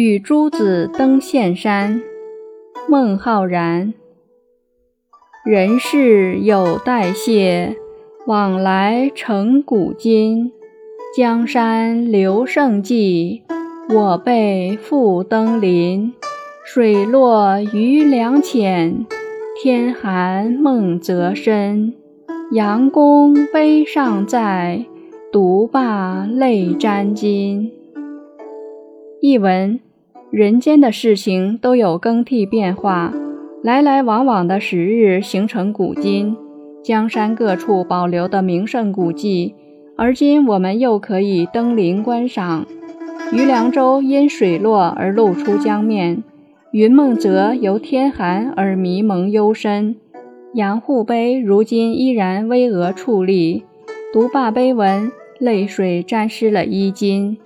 与诸子登岘山，孟浩然。人事有代谢，往来成古今。江山留胜迹，我辈复登临。水落鱼梁浅，天寒梦泽深。杨公碑尚在，独霸泪沾襟。译文：人间的事情都有更替变化，来来往往的时日形成古今。江山各处保留的名胜古迹，而今我们又可以登临观赏。余凉州因水落而露出江面。云梦泽由天寒而迷蒙幽深，杨户碑如今依然巍峨矗立，独霸碑文泪水沾湿了衣襟。